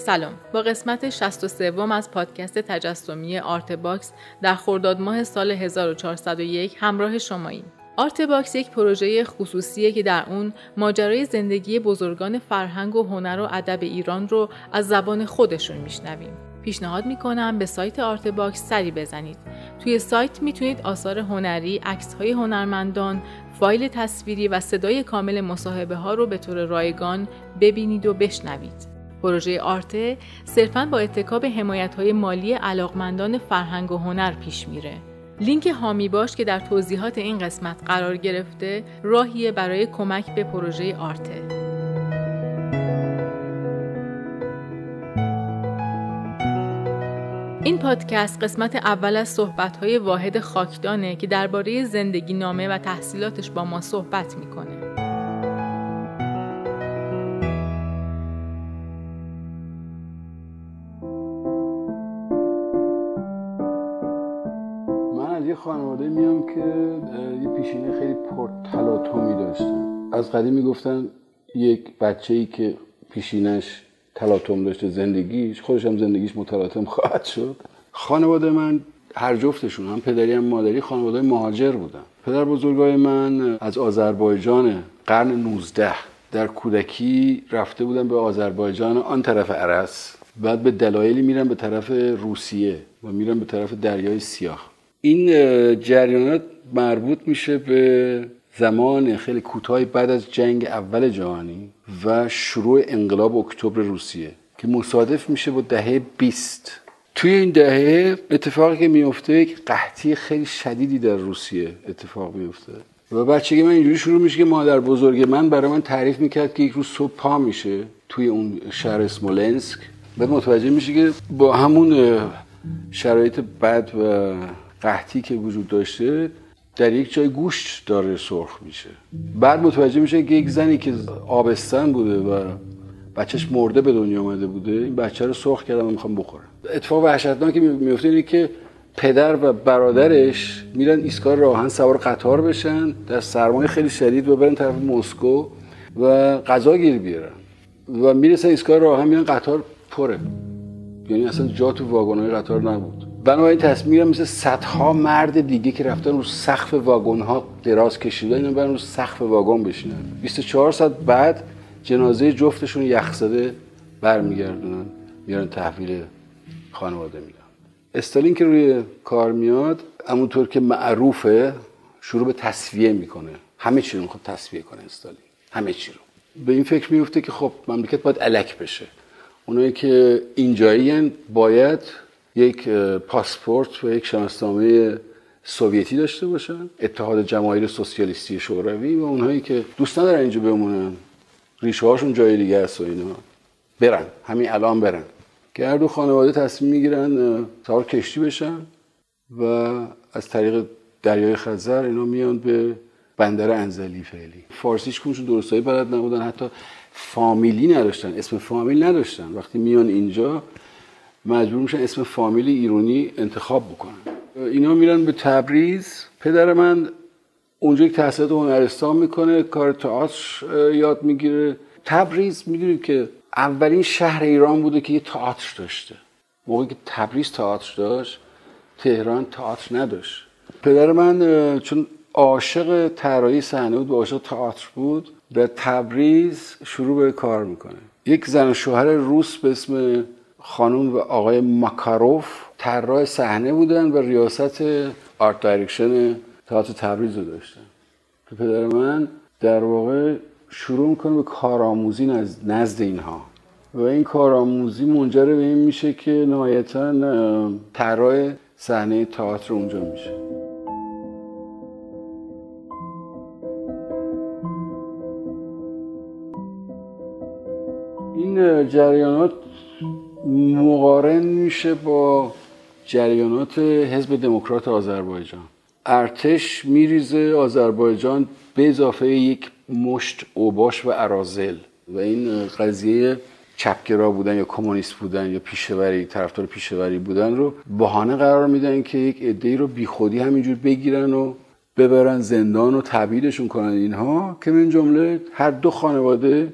سلام. با قسمت 63 از پادکست تجسمی Artbox در خرداد ماه سال 1401 همراه شماییم. Artbox یک پروژه خصوصیه که در اون ماجرای زندگی بزرگان فرهنگ و هنر و ادب ایران رو از زبان خودشون میشنویم. پیشنهاد می‌کنم به سایت Artbox سری بزنید. توی سایت می‌تونید آثار هنری، عکس های هنرمندان، فایل تصویری و صدای کامل مصاحبه ها رو به طور رایگان ببینید و بشنوید. پروژه آرته صرفاً با اتکاب حمایت های مالی علاقمندان فرهنگ و هنر پیش میره. لینک هامی باش که در توضیحات این قسمت قرار گرفته راهیه برای کمک به پروژه آرته. این پادکست قسمت اول از صحبت‌های واحد خاکدانه که درباره زندگی نامه و تحصیلاتش با ما صحبت می‌کنه. خانواده میام که یه پیشینه خیلی پر تلاطمی داشتن. از قدیم می‌گفتن یک بچه ای که پیشینش تلاطم داشته زندگیش خودش هم زندگیش متلاطم خواهد شد. خانواده من هر جفتشون هم پدری هم مادری خانواده مهاجر بودن. پدر بزرگای من از آذربایجان قرن 19 در کودکی رفته بودن به آذربایجان آن طرف عرس. بعد به دلایلی میرن به طرف روسیه و میرن به طرف دریای سیاه. این جریانات مربوط میشه به زمان خیلی کوتاهی بعد از جنگ اول جهانی و شروع انقلاب اکتبر روسیه که مصادف میشه با دهه 20 توی این دهه اتفاقی که میفته یک قحطی خیلی شدیدی در روسیه اتفاق میفته. و بچگی من اینجوری شروع میشه که مادر بزرگ من برای من تعریف می‌کرد که یک روز صبح پا میشه توی اون شهر اسمولنسک و متوجه میشه که با همون شرایط بد و قحطی که وجود داشته در یک جای گوشت داره سرخ میشه. بعد متوجه میشه که یک زنی که آبستن بوده و بچهش مرده به دنیا آمده بوده این بچه رو سرخ کردم و می‌خوام بخورم. اتفاق وحشتناکی میفته اینه که پدر و برادرش میرن ایستگاه راهن سوار قطار بشن در سرمایه خیلی شدید و برن طرف مسکو و غذا گیر بیارن. و می‌رسن ایستگاه راهن میرن قطار پره. یعنی اصلا جا تو واگن‌های قطار نبود. بنابراین تصمیم مثل صدها مرد دیگه که رفتن رو سقف واگن ها دراز کشیدن اینا برن رو سقف واگن بشینن. 24 ساعت بعد جنازه جفتشون یخزده برمیگردونن میارن تحویل خانواده میدن استالین که روی کار میاد همونطور که معروفه شروع به تصویه می‌کنه. همه چی رو می‌خواد تصویه کنه استالین. همه چی رو. به این فکر میفته که خب مملکت باید الک بشه. اونایی که اینجایی باید یک پاسپورت و یک شناسنامه سوویتی داشته باشن اتحاد جماهیر سوسیالیستی شوروی و اونهایی که دوست ندارن اینجا بمونن. ریشه هاشون جای دیگه است و اینا. برن. همین الان برن. که دو خانواده تصمیم می‌گیرن سوار کشتی بشن و از طریق دریای خزر اینا میان به بندر انزلی فعلی. فارسیش کنشون درستایی بلد نبودن حتی فامیلی نداشتن. اسم فامیل نداشتن. وقتی میان اینجا مجبور میشن اسم فامیل ایرانی انتخاب بکنن. اینا میرن به تبریز. پدر من اونجا یک تحصیلات هنرستان می‌کنه کار تئاتر یاد می‌گیره. تبریز می‌دونید که اولین شهر ایران بوده که یه تئاتر داشته. موقعی که تبریز تئاتر داشت تهران تئاتر نداشت. پدر من چون عاشق طراحی صحنه بود و عاشق تئاتر بود در تبریز شروع به کار می‌کنه. یک زن شوهر روس به اسم خانم و آقای ماکاروف طراح صحنه بودن و ریاست art direction تئاتر تبریز رو داشتن. که پدر من در واقع شروع می‌کنه به کارآموزی نزد اینها. و این کارآموزی منجر به این میشه که نهایتا طراح صحنه تئاتر اونجا میشه. این جریانات مقارن میشه با جریانات حزب دموکرات آذربایجان. ارتش میریزه آذربایجان به اضافه یک مشت اوباش و ارازل. و این قضیه چپگرا بودن یا کمونیست بودن یا پیشوری طرفدار پیشوری بودن رو بهانه قرار میدن که یک عده‌ای رو بیخودی همینجور بگیرن و ببرن زندان و تبعیدشون کنن اینها که من جمله هر دو خانواده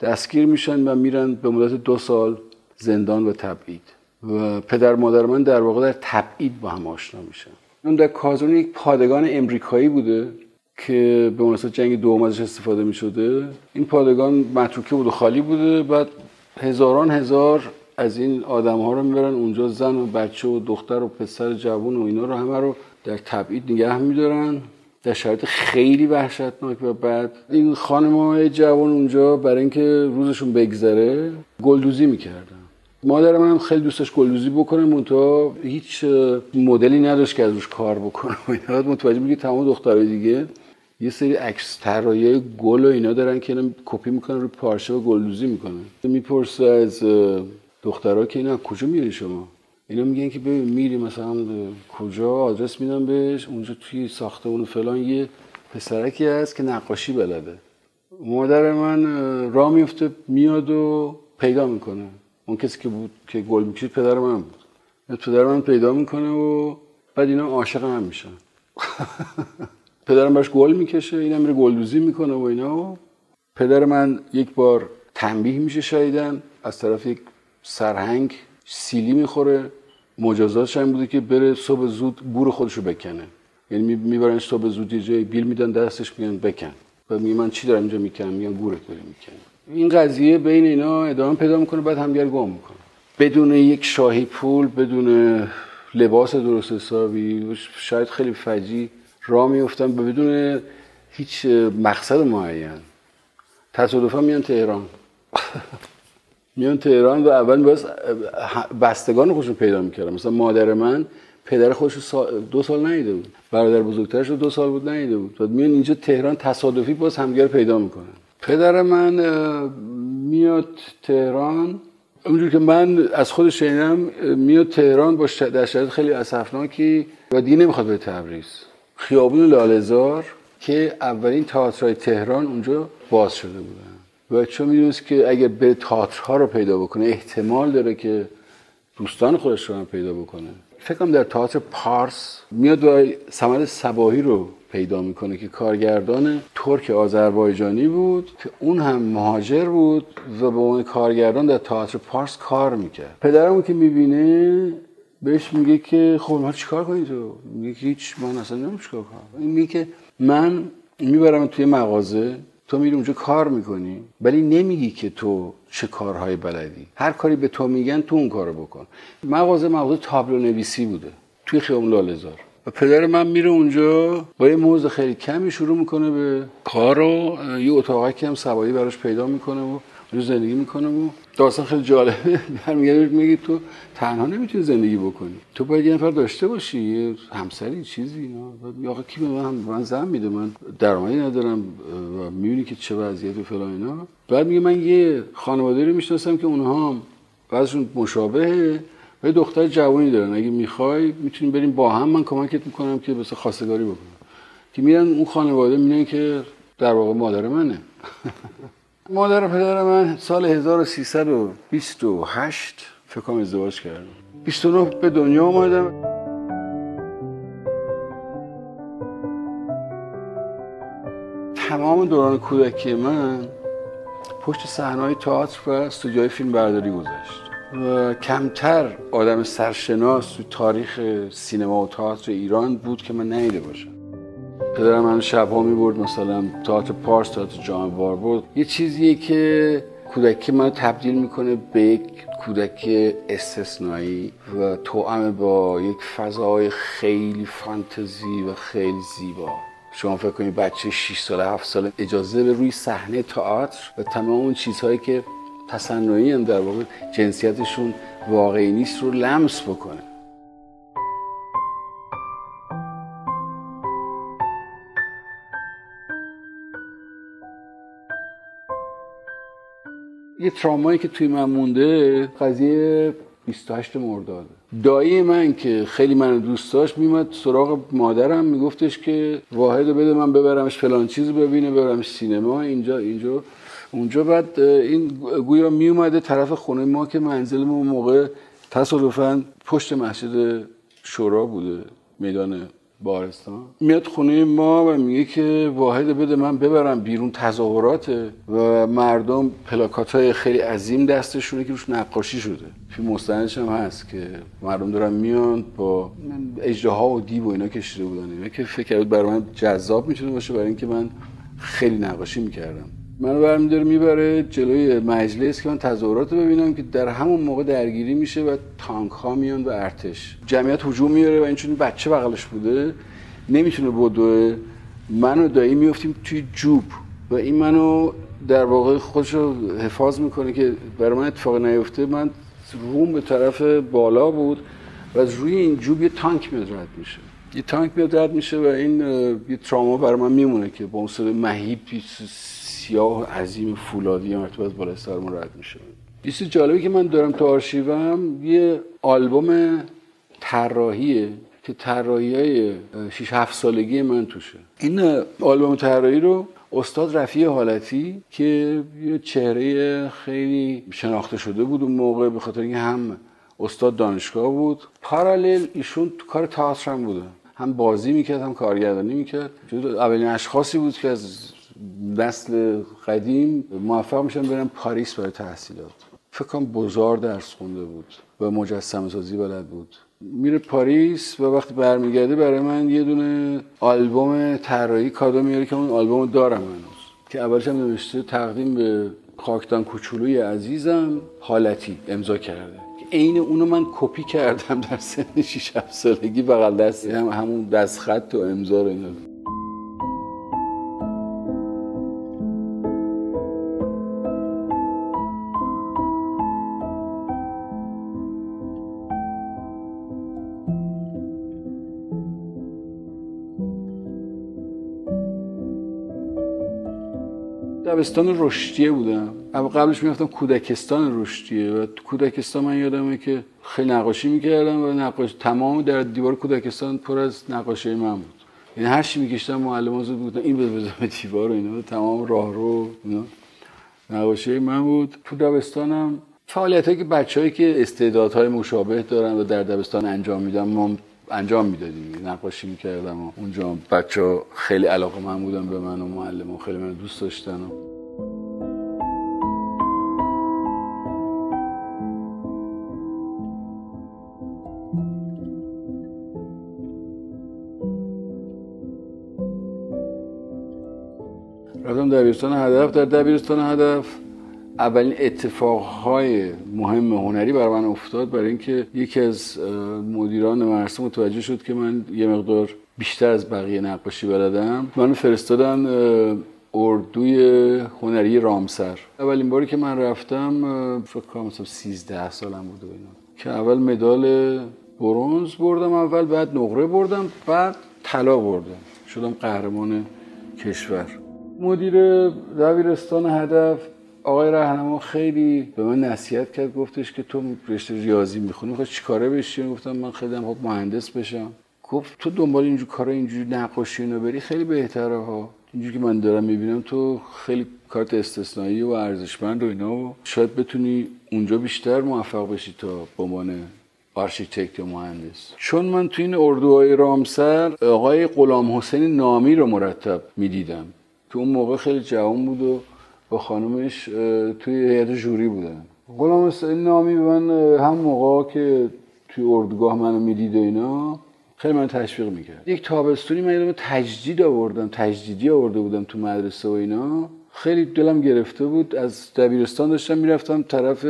دستگیر میشن و میرن به مدت دو سال زندان و تبعید. و پدر مادر من در واقع در تبعید با هم آشنا میشن. اون در کازون یک پادگان امریکایی بوده که به مناسبت جنگ دوم ازش استفاده می شده این پادگان متروکه بود و خالی بوده. بعد هزاران هزار از این آدم ها رو می‌برن اونجا زن و بچه و دختر و پسر جوون و اینا رو همه رو در تبعید نگه میدارن. در شرایط خیلی وحشتناک و بعد این خانم های جوان اونجا برای اینکه روزشون بگذره گلدوزی می‌کردن. مادر منم خیلی دوستش گلدوزی بکنه منتها هیچ مدلی نداشت که از روش کار بکنه اینا. متوجه میگه تمام دخترای دیگه یه سری عکس طراحی گل و اینا دارن که اینا کپی می‌کنن رو پارچه و گلدوزی می‌کنن. می‌پرسه از دخترها که اینا کجا میری شما؟ اینا میگن که ببین میری مثلا کجا آدرس میدم بهش اونجا توی ساختمون فلان یه پسرکی هست که نقاشی بلده. مادر من راه میفته میاد و پیدا می‌کنه. اون کسی که بود که گل می‌کشید پدر من بود. پدر من پیدا می‌کنه و بعد اینا عاشق هم میشن. پدرم باش گل می‌کشه اینا میره گلدوزی می‌کنه و اینا و پدر من یک بار تنبیه میشه شایدن از طرف یک سرهنگ سیلی می‌خوره. مجازاتش هم بوده که بره صبح زود گور خودش رو بکنه. یعنی می‌برن صبح زود یه جای بیل میدن دستش میگن بکن. و میگه من چی دارم اینجا می‌کنم؟ میگن گورت داری می‌کنم این قضیه بین اینا ادامه پیدا می‌کنه بعد همدیگر گم می‌کنه. بدون یک شاهی پول بدون لباس درست حسابی شاید خیلی فجی راه میفتن بدون هیچ مقصد معین. تصادفا میان تهران. میان تهران و اول باز بستگان خودشون پیدا می‌کردن. مثلا مادر من پدر خودش دو سال نیده بود. برادر بزرگترش رو دو سال بود نیده بود. و میان اینجا تهران تصادفی باز همدیگر پیدا می‌کنن. پدر من میاد تهران. اونجور که من از خودش شنیدم میاد تهران با شرایط خیلی اسفناکی و دیگه نمی‌خواد به تبریز. خیابون لالزار که اولین تئاترهای تهران اونجا باز شده بودن. و چون می‌دونست که اگر به تئاترها رو پیدا بکنه احتمال داره که دوستان خودش رو هم پیدا بکنه. فکرم در تئاتر پارس میاد و سمد سباهی رو پیدا می‌کنه که کارگردان ترک آذربایجانی بود که اون هم مهاجر بود و به عنوان کارگردان در تئاتر پارس کار می‌کرد. پدرمو که می‌بینه بهش میگه که خب ما چیکار کنی تو؟ میگه که هیچ من اصلا نمی‌دونم چیکار کنم. این میگه من می‌برم توی مغازه تو میری اونجا کار می‌کنی ولی نمیگی که تو چه کارهای بلدی. هر کاری به تو میگن تو اون کارو بکن. مغازه مغازه تابلو نویسی بوده. توی خیابون لالزار و پدر من میره اونجا با یه موز خیلی کمی شروع می‌کنه به کار و یه اتاقی که هم سوایی براش پیدا می‌کنه و اونجا زندگی می‌کنه و داستان خیلی جالبه. برمیگرده میگه تو تنها نمی‌تونی زندگی بکنی. تو باید یه نفر داشته باشی یه همسری چیزی اینا. آقا کی به من من زن میده؟ من درآمدی ندارم و می‌بینی که چه وضعیت و فلان اینا. بعد میگه من یه خانواده رو می‌شناسم که اونها هم بعضشون مشابهه. و یه دختر جوانی دارن اگه می‌خوای می‌تونیم بریم با هم. من کمکت می‌کنم که بس خواستگاری بکنم. که میرن اون خانواده میگن که در واقع مادر منه. مادر پدر من سال 1328 فکر کنم ازدواج کردم 29 به دنیا آمدم تمام دوران کودکی من پشت صحنه‌های تئاتر و استودیوهای فیلم برداری گذشت کمتر آدم سرشناس تو تاریخ سینما و تئاتر ایران بود که من ندیده باشم. پدرم من شبها می برد مثلا تئاتر پارس تئاتر جان بود. یه چیزیه که کودکی من تبدیل می‌کنه به یک کودک استثنایی و توأم با یک فضای خیلی فانتزی و خیلی زیبا. شما فکر کنید بچه 6 ساله 7 ساله اجازه به روی صحنه تئاتر و تمام اون چیزهایی که تصنعی هم در واقع جنسیتشون واقعی نیست رو لمس بکنه. یه ترامایی که توی من مونده قضیه 28 مرداد دایی من که خیلی من دوست داشت میمد سراغ مادرم میگفتش که واحد بده من ببرمش فلان چیز ببینه ببرمش سینما. اینجا اینجا اونجا بعد این گویا میومده طرف خونه ما که منزل موقع تصادفا پشت مسجد شورا بوده میدان بارستان. میاد خونه ما و میگه که واحد بده من ببرم بیرون تظاهراته و مردم پلاکات های خیلی عظیم دستشونه که روش نقاشی شده. فیلم مستندش هم هست که مردم دارن میان با اجدها و دیو و اینا کشیده بودن. اینا که فکر برای من جذاب می‌تونه باشه برای اینکه من خیلی نقاشی می‌کردم. منو برمیداره می‌بره جلوی مجلس که من تظاهرات رو ببینم که در همون موقع درگیری میشه و تانک ها میان و ارتش. جمعیت هجوم میاره و این چون بچه بغلش بوده نمی‌تونه بدوه. من و دایی میفتیم توی جوب و این منو در واقع خودش رو حفاظ می‌کنه که برای من اتفاق نیفته. من روم به طرف بالا بود و از روی این جوب یه تانک میاد رد میشه. یه تانک میاد رد میشه و این یه تراما برای من میمونه که با اون مهیب سیاه عظیم فولادی مرتبه از بالای سرمون رد میشه. چیز جالبی که من دارم تو آرشیوم یه آلبوم طراحیه که طراحی های 6 7 سالگی من توشه. این آلبوم طراحی رو استاد رفیع حالتی که یه چهره خیلی شناخته شده بود اون موقع به خاطر اینکه هم استاد دانشگاه بود پارالل ایشون تو کار تئاتر هم بوده. هم بازی می‌کرد هم کارگردانی می‌کرد. اولین اشخاصی بود که از نسل قدیم موفق میشن برن پاریس برای تحصیلات. فکر کنم بزار درس خونده بود و مجسمه سازی بلد بود. میره پاریس و وقتی برمیگرده برای من یه دونه آلبوم طراحی کادو میاره که اون آلبوم دارم هنوز. که اولش هم نوشته تقدیم به خاکتان کوچولوی عزیزم حالتی امضا کرده. عین اونو من کپی کردم در سن 6 سالگی بغل دستی هم همون دست خط و امضا رو اینا. دبستان رشدیه بودم. اما قبلش می‌رفتم کودکستان رشدیه و کودکستان من یادمه که خیلی نقاشی می‌کردم و نقاش تمام در دیوار کودکستان پر از نقاشی من بود. یعنی هر چی میکشتم معلم زود بودن این بذار به دیوار و اینا تمام راه رو اینا. نقاشی من بود. تو دبستانم فعالیت که بچه‌ای که استعدادهای مشابه دارن و در دبستان انجام میدن ما انجام می‌دادیم نقاشی می‌کردم و اونجا بچه خیلی علاقه من بودن به من و معلم و خیلی من دوست داشتن و رفتم دبیرستان هدف در دبیرستان هدف اولین اتفاقهای مهم هنری برای من افتاد برای اینکه یکی از مدیران مرسوم متوجه شد که من یه مقدار بیشتر از بقیه نقاشی بلدم. منو فرستادن اردوی هنری رامسر. اولین باری که من رفتم فکر کنم مثلا 13 سالم بود اینا. که اول مدال برونز بردم اول بعد نقره بردم بعد طلا بردم. شدم قهرمان کشور. مدیر دبیرستان هدف آقای رهنما خیلی به من نصیحت کرد گفتش که تو رشته ریاضی می‌خونی می‌خوای چیکاره بشی؟ گفتم من خیلی خب مهندس بشم. گفت تو دنبال اینجور کارا اینجوری نقاشی اینو بری خیلی بهتره ها. اینجوری که من دارم می‌بینم تو خیلی کارت استثنایی و ارزشمند و اینا و شاید بتونی اونجا بیشتر موفق بشی تا به عنوان آرشیتکت یا مهندس. چون من تو این اردوهای رامسر آقای غلام حسین نامی رو مرتب می‌دیدم. تو اون موقع خیلی جوان بود و با خانومش توی هیئت ژوری بودن. غلام حسین نامی من هم موقع که توی اردوگاه منو می‌دید و اینا خیلی من تشویق می‌کرد. یک تابستونی من تجدید آوردم تجدیدی آورده بودم تو مدرسه و اینا. خیلی دلم گرفته بود از دبیرستان داشتم می‌رفتم طرف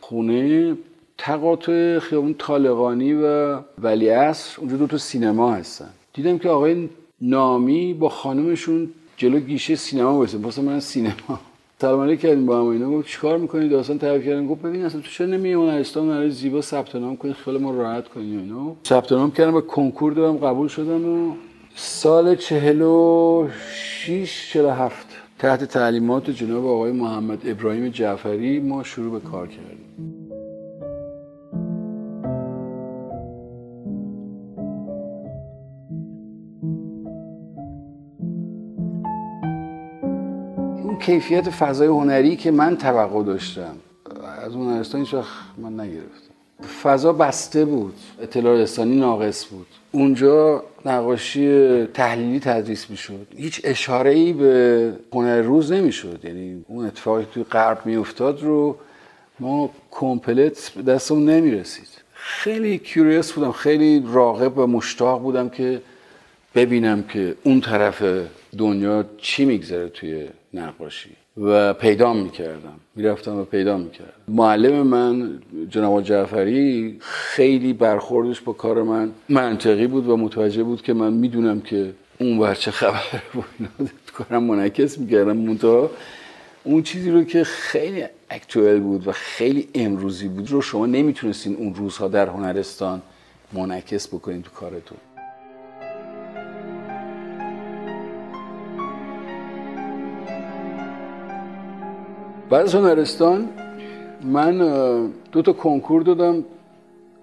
خونه تقاطع خیابون طالقانی و ولی اصر اونجا دو تا سینما هستن. دیدم که آقای نامی با خانمشون جلو گیشه سینما واسه واسه من سینما. سلام علیک کردیم با هم اینا. گفت چیکار می‌کنید داستان تعریف کردن. گفت ببین اصلا تو چرا نمیای هنرستان برای زیبا ثبت نام کنی. خیلی ما راحت کنی اینا. ثبت نام کردم و کنکور دادم قبول شدم و سال 46 47 تحت تعلیمات جناب آقای محمد ابراهیم جعفری ما شروع به کار کردیم. کیفیت فضای هنری که من توقع داشتم. از هنرستان هیچ وقت من نگرفتم. فضا بسته بود. اطلاع رسانی ناقص بود. اونجا نقاشی تحلیلی تدریس می‌شد. هیچ اشاره ای به هنر روز نمی‌شد. یعنی اون اتفاقی توی غرب میافتاد رو ما کمپلت دستمون نمی‌رسید. خیلی کیوریس بودم. خیلی راغب و مشتاق بودم که ببینم که اون طرف دنیا چی میگذره توی نقاشی. و پیدا می‌کردم. می‌رفتم و پیدا می‌کردم. معلم من جناب جعفری خیلی برخوردش با کار من. منطقی بود و متوجه بود که من می‌دونم که اون بر چه خبر بود. کارم منعکس می‌کردم. منتها اون چیزی رو که خیلی اکتوال بود و خیلی امروزی بود رو شما نمی‌تونستین اون روزها در هنرستان منعکس بکنین تو کارتون بعد از هنرستان من دو تا کنکور دادم.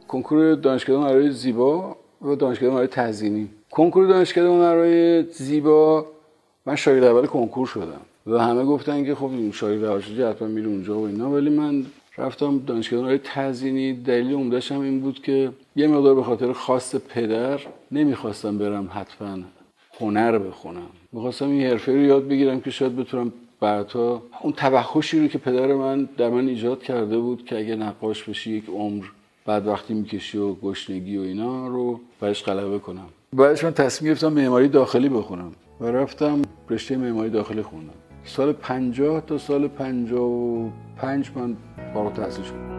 کنکور دانشکده هنرهای زیبا و دانشکده هنرهای تزیینی. کنکور دانشکده هنرهای زیبا من شاگرد اول کنکور شدم. و همه گفتن که خب این شاگرد اول شدی حتما میره اونجا و اینا. ولی من رفتم دانشگاه هنرهای تزیینی. دلیل عمدهش هم این بود که یه مقدار به خاطر خواست پدر نمی‌خواستم برم حتما هنر بخونم. می‌خواستم این حرفه رو یاد بگیرم که شاید بتونم بعدها اون توحشی رو که پدر من در من ایجاد کرده بود که اگه نقاش بشی یک عمر بعد وقتی می‌کشی و گشنگی و اینا رو برش غلبه کنم. بعدش من تصمیم گرفتم معماری داخلی بخونم و رفتم رشته معماری داخلی خوندم. سال 50 تا سال 55 من فارغ تحصیل شدم.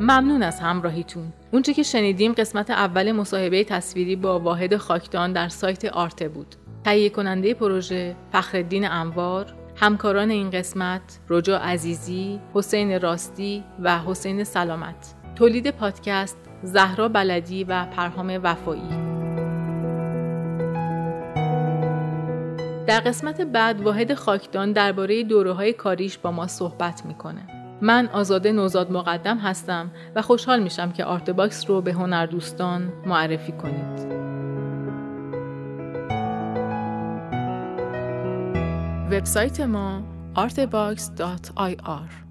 ممنون از همراهیتون. اونچه که شنیدیم قسمت اول مصاحبه تصویری با واحد خاکدان در سایت آرته بود. تهیه کننده پروژه فخردین انوار، همکاران این قسمت رجا عزیزی، حسین راستی و حسین سلامت. تولید پادکست زهرا بلدی و پرهام وفایی. در قسمت بعد واحد خاکدان درباره دوره های کاریش با ما صحبت می‌کنه. من آزاده نوزاد مقدم هستم و خوشحال میشم که Artbox رو به هنر دوستان معرفی کنید. وبسایت ما artbox.ir